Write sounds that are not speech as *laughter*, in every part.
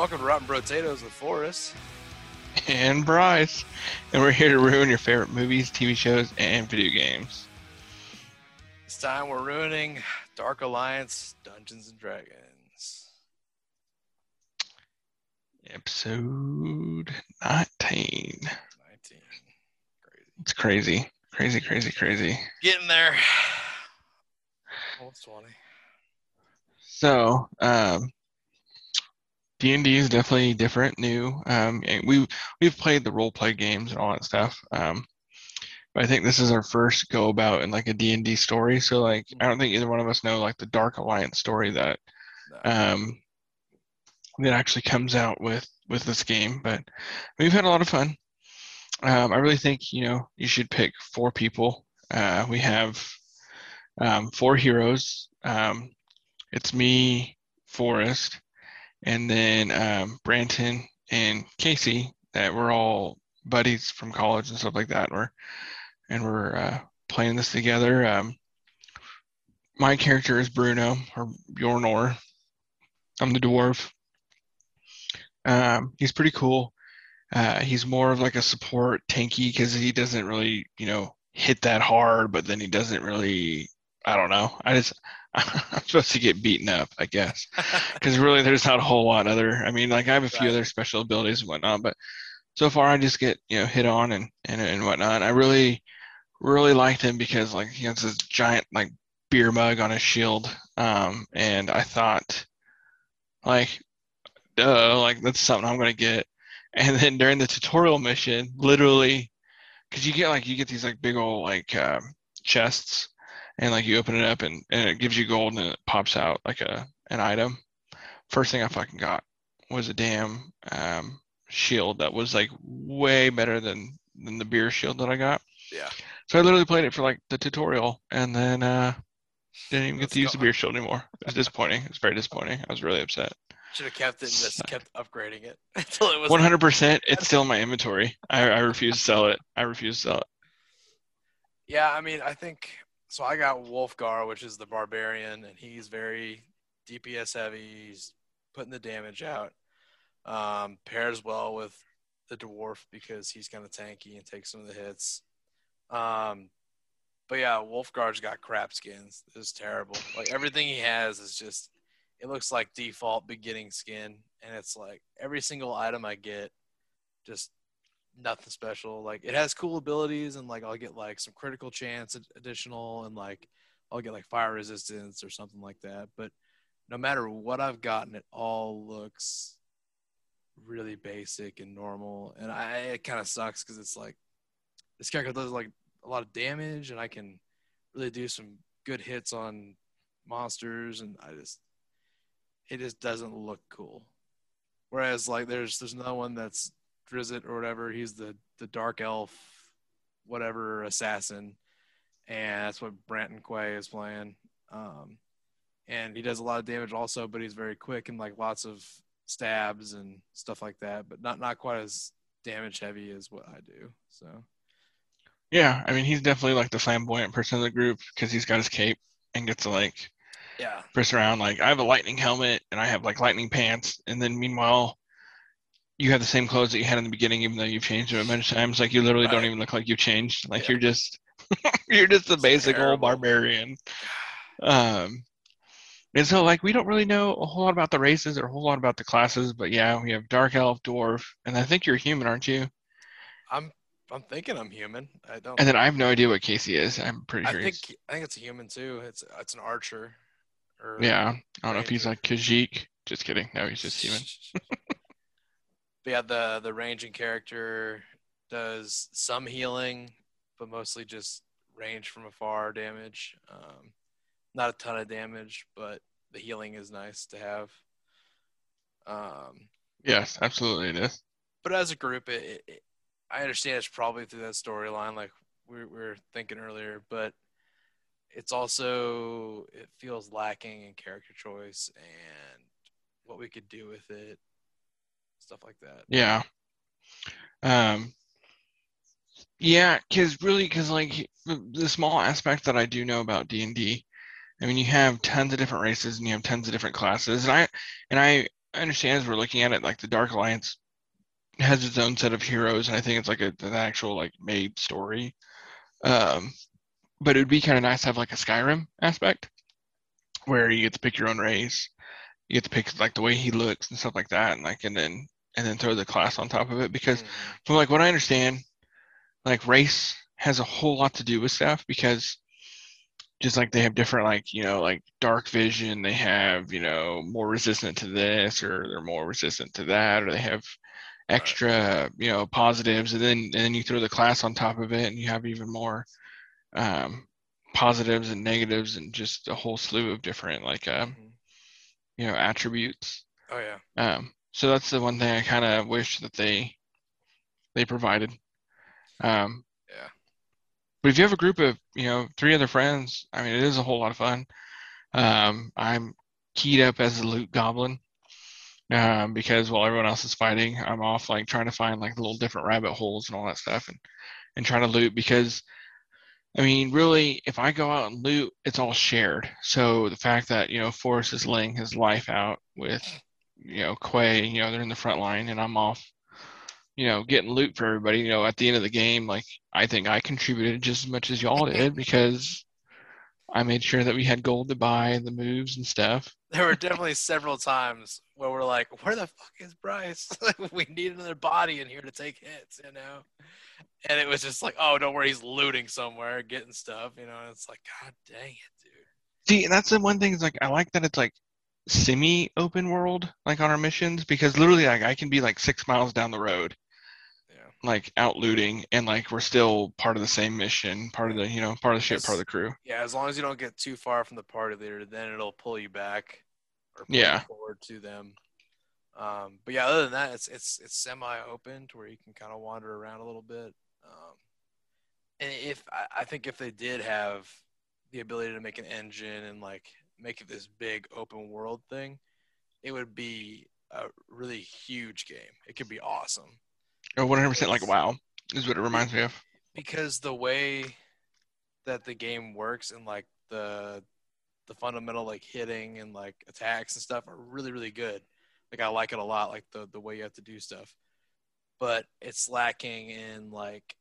Welcome to Rotten Potatoes with Forrest. and Bryce, and we're here to ruin your favorite movies, TV shows, and video games. This time we're ruining Dark Alliance Dungeons and Dragons. Episode 19. 19. Crazy. It's crazy. Crazy, crazy, crazy. Getting there. Almost 20. So, um, D&D is definitely different, new. Um, we, we've played the role play games and all that stuff. Um, but I think this is our first go about in like a D&D story. So like, I don't think either one of us know like the Dark Alliance story that um, that actually comes out with with this game. But we've had a lot of fun. Um, I really think you know you should pick four people. Uh, we have um, four heroes. Um, it's me, Forrest, and then um, Branton and Casey. That we're all buddies from college and stuff like that. We're and we're uh, playing this together. Um, my character is Bruno or Bjornor. I'm the dwarf. Um, he's pretty cool. Uh, he's more of like a support tanky because he doesn't really, you know, hit that hard, but then he doesn't really. I don't know. I just *laughs* I'm supposed to get beaten up, I guess, *laughs* because really there's not a whole lot other. I mean, like I have a few Right. other special abilities and whatnot, but so far I just get you know hit on and and and whatnot. I really really liked him because like he has this giant like beer mug on his shield, um, and I thought like duh, like that's something I'm gonna get. And then during the tutorial mission, literally, because you get like you get these like big old like um, chests, and like you open it up and, and it gives you gold and it pops out like a an item. First thing I fucking got was a damn um, shield that was like way better than than the beer shield that I got. yeah. So I literally played it for like the tutorial and then uh, didn't even get Let's to use the beer shield anymore. It was disappointing. It was very disappointing. I was really upset. Should have kept it and just kept upgrading it *laughs* until it was. One hundred percent. It's still in my *laughs* inventory. I, I refuse to sell it. I refuse to sell it. Yeah, I mean, I think so. I got Wulfgar, which is the barbarian, and he's very DPS heavy. He's putting the damage out. Um, pairs well with the dwarf because he's kind of tanky and takes some of the hits. Um, but yeah, Wulfgar's got crap skins. It's terrible. Like everything he has is just. It looks like default beginning skin, and it's like every single item I get, just nothing special. Like it has cool abilities, and like I'll get like some critical chance additional, and like I'll get like fire resistance or something like that. But no matter what I've gotten, it all looks really basic and normal, and I it kind of sucks because it's like this character does like a lot of damage, and I can really do some good hits on monsters, and I just it just doesn't look cool. Whereas like there's there's another one that's Drizzt or whatever. He's the the dark elf, whatever assassin, and that's what Branton Quay is playing. Um, and he does a lot of damage also, but he's very quick and like lots of stabs and stuff like that. But not not quite as damage heavy as what I do. So Yeah, I mean he's definitely like the flamboyant person of the group because he's got his cape and gets to like yeah, press around. Like I have a lightning helmet and I have like lightning pants, and then meanwhile, you have the same clothes that you had in the beginning, even though you've changed them a bunch of times. Like you literally don't even look like you've changed. Like Yeah. you're just *laughs* you're just a basic terrible. old barbarian. Um, and so like we don't really know a whole lot about the races or a whole lot about the classes, but yeah, we have dark elf, dwarf, and I think you're human, aren't you? I'm I'm thinking I'm human. I don't. And then I have no idea what Casey is. I'm pretty I sure think I think it's a human too. It's it's an archer. Or yeah. I don't know if he's like Kajik. Just kidding. No, he's just human. *laughs* but yeah, the the ranging character does some healing, but mostly just range from afar damage. Um, not a ton of damage, but the healing is nice to have. Um, Yes, absolutely it is. but as a group, it, it, I understand it's probably through that storyline, like we, we were thinking earlier, but it's also it feels lacking in character choice and what we could do with it, stuff like that. Yeah. Um, yeah, because really, because like the, small aspect that I do know about D and D, I mean, you have tons of different races and you have tons of different classes, and I and I I understand as we're looking at it, like the Dark Alliance has its own set of heroes, and I think it's like a, an actual like made story. Um, but it would be kind of nice to have like a Skyrim aspect where you get to pick your own race, you get to pick like the way he looks and stuff like that, and like and then and then throw the class on top of it because Mhm. from like what I understand, like race has a whole lot to do with stuff because just like they have different like you know like dark vision they have you know more resistant to this or they're more resistant to that or they have extra you know positives and then and then you throw the class on top of it and you have even more um, positives and negatives and just a whole slew of different like uh, Mhm. You know attributes Oh yeah. um, so that's the one thing I kind of wish that they they provided. Um, Yeah. But if you have a group of you know three other friends, I mean, it is a whole lot of fun. Um, I'm keyed up as a loot goblin um, because while everyone else is fighting, I'm off like trying to find like little different rabbit holes and all that stuff and and trying to loot because. I mean, really, if I go out and loot, it's all shared. So the fact that, you know, Forrest is laying his life out with, you know, Quay, you know, they're in the front line and I'm off, you know, getting loot for everybody, you know, at the end of the game, like I think I contributed just as much as y'all did because I made sure that we had gold to buy the moves and stuff. There were definitely several times where we're like, "Where the fuck is Bryce? *laughs* we need another body in here to take hits," you know. And it was just like, "Oh, don't worry, he's looting somewhere, getting stuff," you know. And it's like, God dang it, dude. See, that's the one thing is like I like that it's like semi open world like on our missions because literally like I can be like six miles down the road. Like out looting and like we're still part of the same mission, part of the you know, part of the ship, part of the crew. Yeah, as long as you don't get too far from the party leader, then it'll pull you back or pull Yeah. you forward to them. Um, but yeah, other than that, it's it's it's semi-open to where you can kind of wander around a little bit. Um, and if I, I think if they did have the ability to make an engine and like make it this big open world thing, it would be a really huge game. It could be awesome. Or 100% like WoW is what it reminds me of. because the way that the game works and like the the fundamental like hitting and like attacks and stuff are really really good like i like it a lot like the the way you have to do stuff but it's lacking in like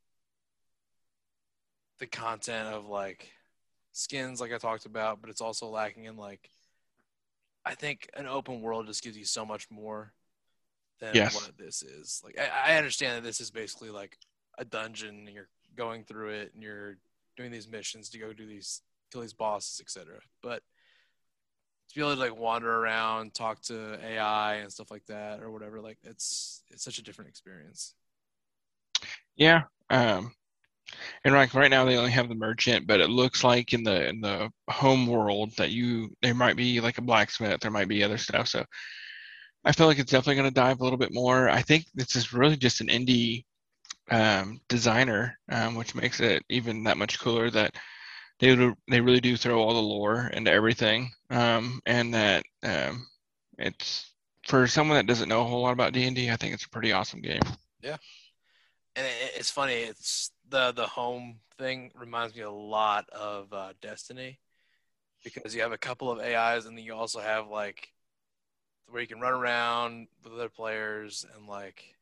the content of like skins like i talked about but it's also lacking in like i think an open world just gives you so much more than Yes. what this is like I, I understand that this is basically like a dungeon and you're going through it and you're doing these missions to go do these kill these bosses etc but to be able to like wander around talk to ai and stuff like that or whatever like it's it's such a different experience Yeah. Um, and like right now they only have the merchant, but it looks like in the in the home world that you there might be like a blacksmith, there might be other stuff. So I feel like it's definitely going to dive a little bit more. I think this is really just an indie um, designer, um, which makes it even that much cooler that they they really do throw all the lore into everything, um, and that um, it's for someone that doesn't know a whole lot about D and I think it's a pretty awesome game. Yeah, and it, it's funny it's the the home thing reminds me a lot of uh, destiny because you have a couple of ais and then you also have like where you can run around with other players and like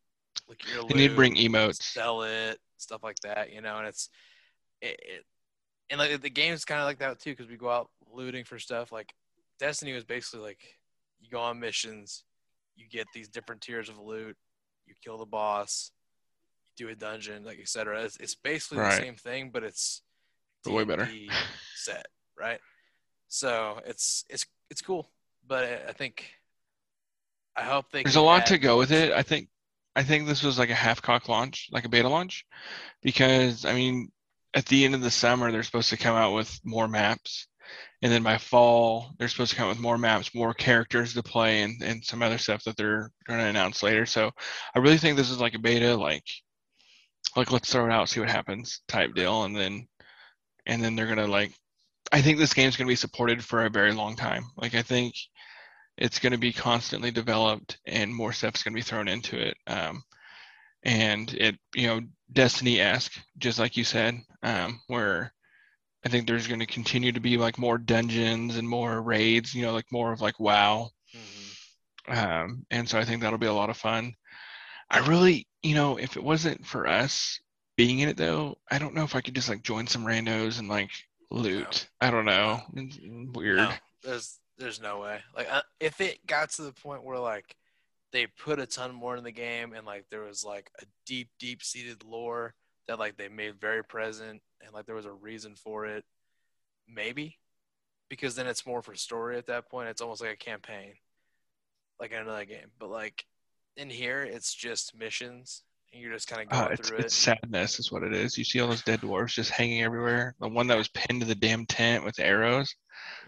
look your They need to bring emotes. sell it stuff like that you know and it's it, it and like the game's kind of like that too because we go out looting for stuff like destiny was basically like you go on missions you get these different tiers of loot you kill the boss you do a dungeon like etc it's, it's basically Right. the same thing but it's But way better. Set right so it's it's it's cool but i think i hope they There's a lot add to go with it. I think I think this was like a half cock launch, like a beta launch, because I mean, at the end of the summer they're supposed to come out with more maps, and then by fall they're supposed to come out with more maps, more characters to play, and and some other stuff that they're going to announce later. So I really think this is like a beta, like like let's throw it out, see what happens type deal, and then and then they're gonna like. I think this game's gonna be supported for a very long time. Like I think it's going to be constantly developed and more stuff's going to be thrown into it um, and it you know destiny-esque just like you said um, where i think there's going to continue to be like more dungeons and more raids you know like more of like wow Mhm. Um, and so I think that'll be a lot of fun. I really, you know, if it wasn't for us being in it though, I don't know if I could just like join some randos and like loot. I don't know. It's weird. No, there's there's no way. Like uh, if it got to the point where like they put a ton more in the game and like there was like a deep deep seated lore that like they made very present and like there was a reason for it, maybe because then it's more for story at that point. It's almost like a campaign, like in another game. But like in here, it's just missions. You're just kind of going Uh, it's, through it's it. sadness is what it is. You see all those dead dwarves just hanging everywhere. The one that was pinned to the damn tent with arrows.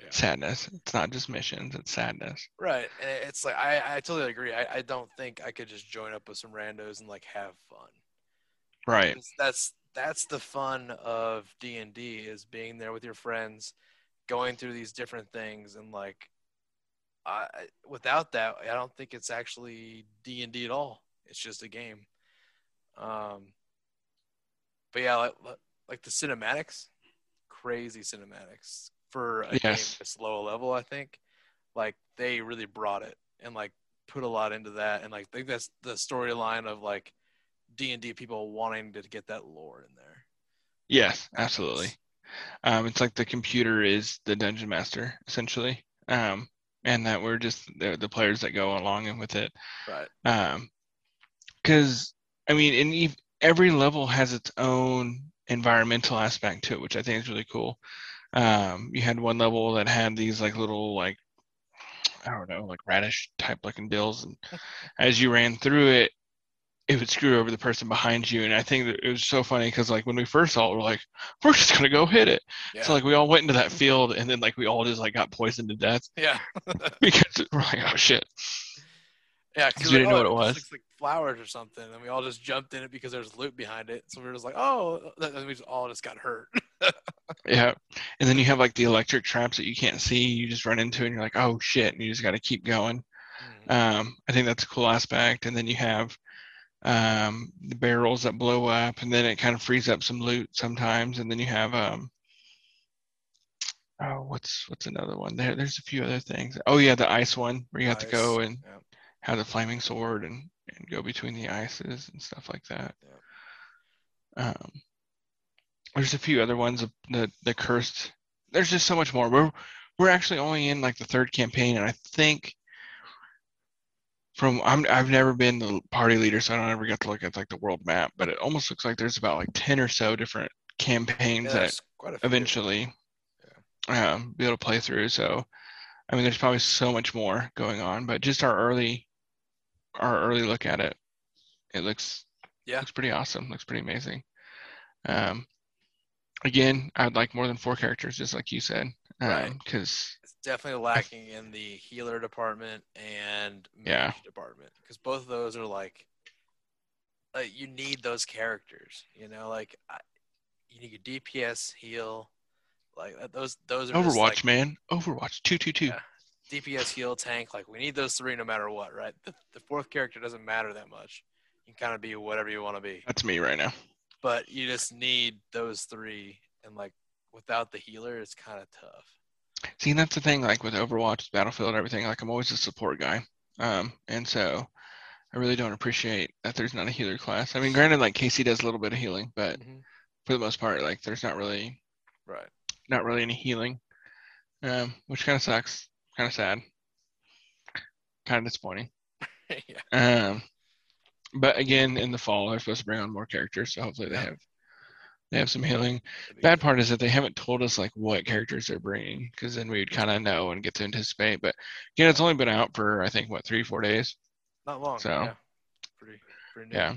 Yeah. Sadness. It's not just missions. It's sadness. Right. And it's like I, I totally agree. I, I don't think I could just join up with some randos and like have fun. Right. It's- That's that's the fun of D and D is being there with your friends, going through these different things and like I I- without that I don't think it's actually D and D at all. It's just a game. Um but yeah, like, like the cinematics, crazy cinematics for a game this low level, I think. Like they really brought it and like put a lot into that and like I think that's the storyline of like D and D people wanting to get that lore in there. Yes, absolutely. Um, it's like the computer is the dungeon master essentially, um, and that we're just the, the players that go along with it. Right. Um, because I mean, ev- every level has its own environmental aspect to it, which I think is really cool. Um, you had one level that had these like little like I don't know, like radish type looking dills, and *laughs* as you ran through it, it would screw over the person behind you. And I think that it was so funny because like when we first saw it, we're like, we're just gonna go hit it. Yeah. So like we all went into that field, and then like we all just like got poisoned to death yeah. *laughs* because we're like, oh shit. Yeah, 'Cause we didn't know what it was. Looks like flowers or something, and we all just jumped in it because there's loot behind it. So we were just like, "Oh!" And we just all just got hurt. *laughs* Yeah. And then you have like the electric traps that you can't see. You just run into and you're like, oh shit. And you just got to keep going. Mhm. Um, I think that's a cool aspect. And then you have um, the barrels that blow up and then it kind of frees up some loot sometimes. And then you have, um, oh, what's, what's another one there? There's a few other things. Oh yeah. The ice one where you have to go and yeah. Have the flaming sword and, and go between the ices and stuff like that. Yeah. Um, there's a few other ones. of The the cursed. There's just so much more. We're we're actually only in like the third campaign, and I think from I'm I've never been the party leader, so I don't ever get to look at like the world map. But it almost looks like there's about like ten or so different campaigns Yeah, that there's quite a few. eventually um, be able to play through. So, I mean, there's probably so much more going on, but just our early, our early look at it, it looks, Yeah. looks pretty awesome. Looks pretty amazing. Um, again, I'd like more than four characters, just like you said, Right. um, because It's definitely lacking in the healer department and Yeah. department because both of those are like, like you need those characters. You know, like I, you need your DPS heal, like those those are Overwatch, like, man, Overwatch, two two two. Yeah. DPS heal tank. Like we need those three no matter what, right? The, the fourth character doesn't matter that much. You can kind of be whatever you want to be, That's me right now. but you just need those three, and like without the healer, it's kind of tough. See, and that's the thing, like with Overwatch, Battlefield, everything. Like I'm always a support guy, um, and so I really don't appreciate that there's not a healer class. I mean, granted, like Casey does a little bit of healing, but Mhm. for the most part, like there's not really Right. not really any healing, um, which kind of sucks, kind of sad, kind of disappointing. *laughs* yeah. Um, but again, in the fall, they're supposed to bring on more characters, so hopefully they have they have some healing. Bad part is that they haven't told us like what characters they're bringing, because then we'd kind of know and get to anticipate. But again, it's only been out for I think what three, four days. Not long. So- yeah. Pretty. Pretty new. Yeah.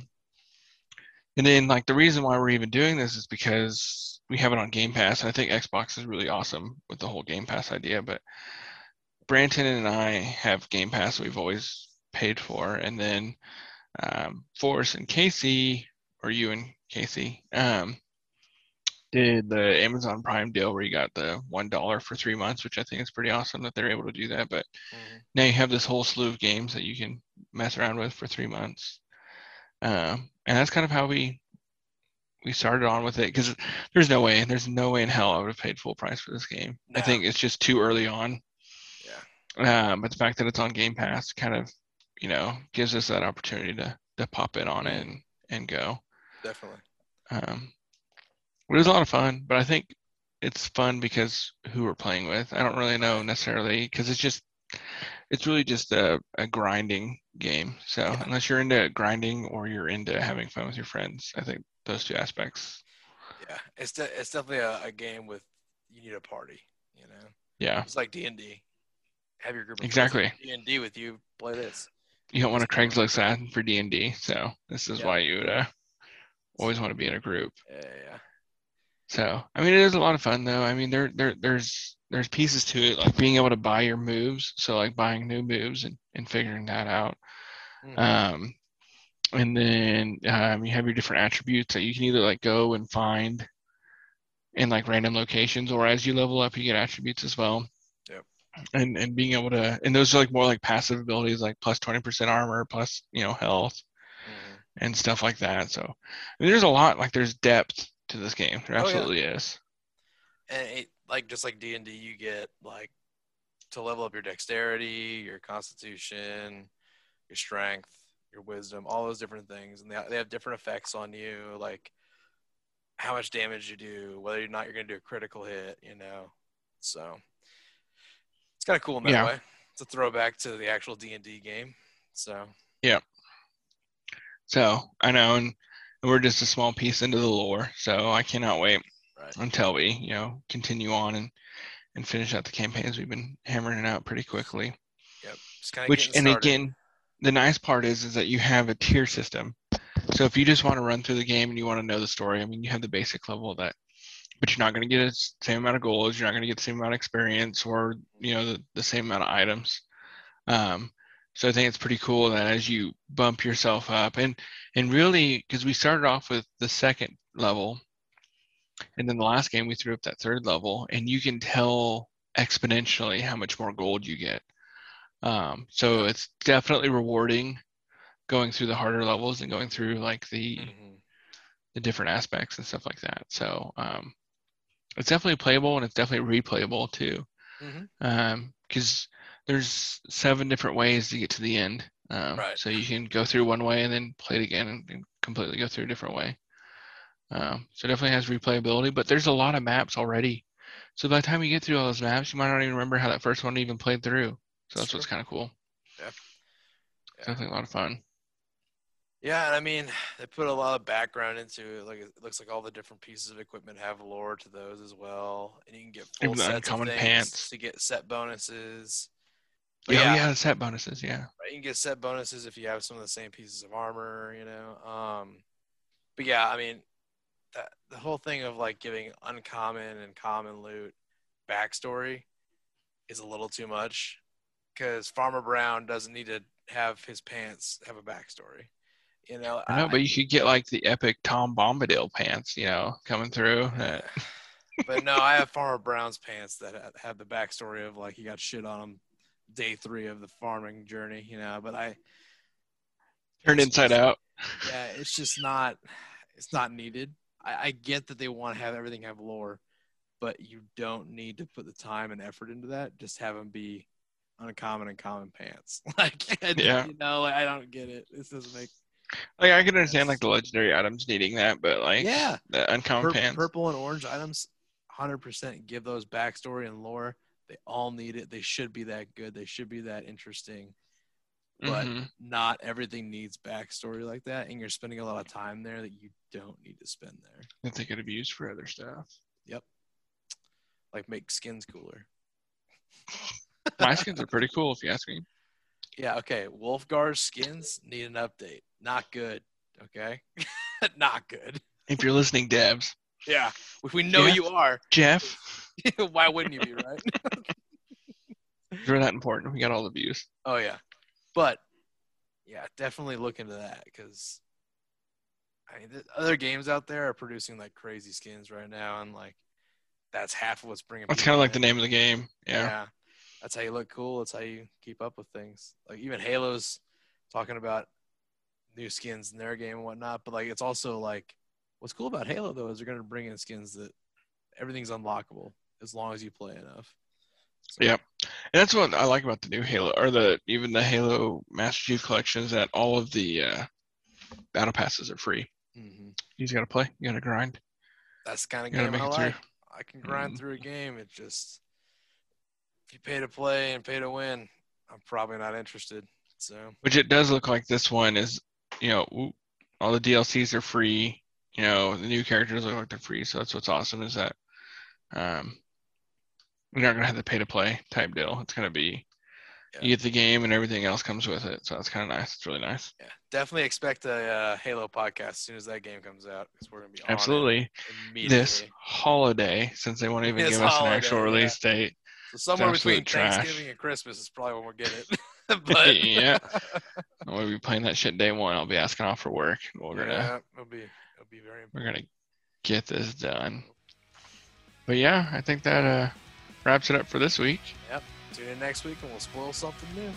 And then like the reason why we're even doing this is because we have it on Game Pass, and I think Xbox is really awesome with the whole Game Pass idea. But Branton and I have Game Pass we've always paid for, and then um, Forrest and Casey, or you and Casey, um, did the Amazon Prime deal where you got the one dollar for three months, which I think is pretty awesome that they're able to do that. But Mhm. now you have this whole slew of games that you can mess around with for three months. Um, and that's kind of how we we started on with it because there's no way, there's no way in hell I would have paid full price for this game. I think it's just too early on. Um, but the fact that it's on Game Pass kind of, you know, gives us that opportunity to to pop in on it and, and go. Definitely. Um, it was a lot of fun, but I think it's fun because who we're playing with. I don't really know necessarily because it's just it's really just a, a grinding game. So Yeah. unless you're into grinding or you're into having fun with your friends, I think those two aspects. Yeah, it's de- it's definitely a, a game with you need a party. You know, Yeah, it's like D and D. Have your group Exactly. D and D with you. Play this. you don't want to Craigslist that for D and D. So this is Yeah. why you would uh, always want to be in a group. Yeah, yeah. So I mean, it is a lot of fun though. I mean, there there there's there's pieces to it, like being able to buy your moves. So like buying new moves and, and figuring that out. Mhm. Um, and then um, you have your different attributes that you can either like go and find in like random locations, or as you level up, you get attributes as well. And and being able to, and those are like more like passive abilities, like plus plus twenty percent armor, plus you know health Mhm. and stuff like that. So there's a lot, like there's depth to this game. There Oh, yeah. absolutely is. And it, like just like D and D, you get like to level up your dexterity, your constitution, your strength, your wisdom, all those different things, and they they have different effects on you, like how much damage you do, whether or not you're gonna do a critical hit, you know. So it's kind of cool in that Yeah. way. It's a throwback to the actual D and D game. So yeah. So I know, and we're just a small piece into the lore. So I cannot wait right, until we, you know, continue on and and finish out the campaigns. We've been hammering it out pretty quickly. of Which, and again, the nice part is, is that you have a tier system. So if you just want to run through the game and you want to know the story, I mean, you have the basic level of that, but you're not going to get the same amount of goals. You're not going to get the same amount of experience or, you know, the, the same amount of items. Um, so I think it's pretty cool that as you bump yourself up and, and really, because we started off with the second level and then the last game we threw up that third level and you can tell exponentially how much more gold you get. Um, so it's definitely rewarding going through the harder levels and going through like the Mhm. the different aspects and stuff like that. So um, it's definitely playable and it's definitely replayable too. Because there's seven different ways to get to the end. Um, Right. So you can go through one way and then play it again and, and completely go through a different way. Um, so it definitely has replayability, but there's a lot of maps already. So by the time you get through all those maps, you might not even remember how that first one even played through. So That's that's what's kind of cool. Yeah. It's Definitely a lot of fun. Yeah, and I mean, *sighs* they put a lot of background into it. Like, it looks like all the different pieces of equipment have lore to those as well, and you can get full Even sets of things pants. to get set bonuses. But Yeah, yeah, yeah, set bonuses. Yeah. you can get set bonuses if you have some of the same pieces of armor, you know. Um, but yeah, I mean, that, the whole thing of like giving uncommon and common loot backstory is a little too much because Farmer Brown doesn't need to have his pants have a backstory. You know, I know, but you should get like the epic Tom Bombadil pants, you know, coming through. *laughs* But no, I have Farmer Brown's pants that have the backstory of like he got shit on him day three of the farming journey, you know. But I, turned inside just- out. yeah, it's just not, it's not needed. I, I get that they want to have everything have lore, but you don't need to put the time and effort into that. Just have them be uncommon and common pants. *laughs* like, Yeah. you know, like, I don't get it. This doesn't make Like I can understand like the legendary items needing that, but like yeah. the uncommon Pur- pants. purple and orange items, hundred percent give those backstory and lore. They all need it. They should be that good. They should be that interesting. But Mhm. not everything needs backstory like that, and you're spending a lot of time there that you don't need to spend there. that they could have used for other stuff. Yep. Like make skins cooler. *laughs* My skins are pretty cool if you ask me. Yeah, okay. Wulfgar's skins need an update. Not good. Okay, *laughs* not good. If you're listening, devs, Yeah, if we know Yeah. you are, *laughs* Jeff, why wouldn't you be right? *laughs* you're that important. We got all the views. Oh yeah, but yeah, definitely look into that because I mean, the other games out there are producing like crazy skins right now, and like that's half of what's bringing. That's kind of like the name of the game. Yeah. That's how you look cool. That's how you keep up with things. Like even Halo's talking about new skins in their game and whatnot, but like it's also like what's cool about Halo though is they're going to bring in skins that everything's unlockable as long as you play enough. So, Yep. And that's what I like about the new Halo, or the even the Halo Master Chief Collection, is that all of the uh, battle passes are free. mhm. You just gotta play. You gotta grind. That's the kind of game I it through. like. I can grind Mhm. through a game. It just if you pay to play and pay to win, I'm probably not interested. So Which it does look like this one is, you know, all the DLCs are free. You know, the new characters look like they're free. So that's what's awesome is that um, you're not gonna have the pay to play type deal. It's gonna be Yeah. you get the game and everything else comes with it. So that's kind of nice. It's really nice. yeah, definitely expect a uh, Halo podcast as soon as that game comes out because we're gonna be Absolutely. This holiday, since they won't even This give us an holiday, actual yeah. release date. So somewhere between trash. Thanksgiving and Christmas is probably when we'll get it. *laughs* *laughs* but Yeah. Gonna be playing that shit day one. I'll be asking off for work. We're gonna yeah, it'll be it'll be very we're gonna get this done. But yeah, I think that uh wraps it up for this week. Tune in next week and we'll spoil something new.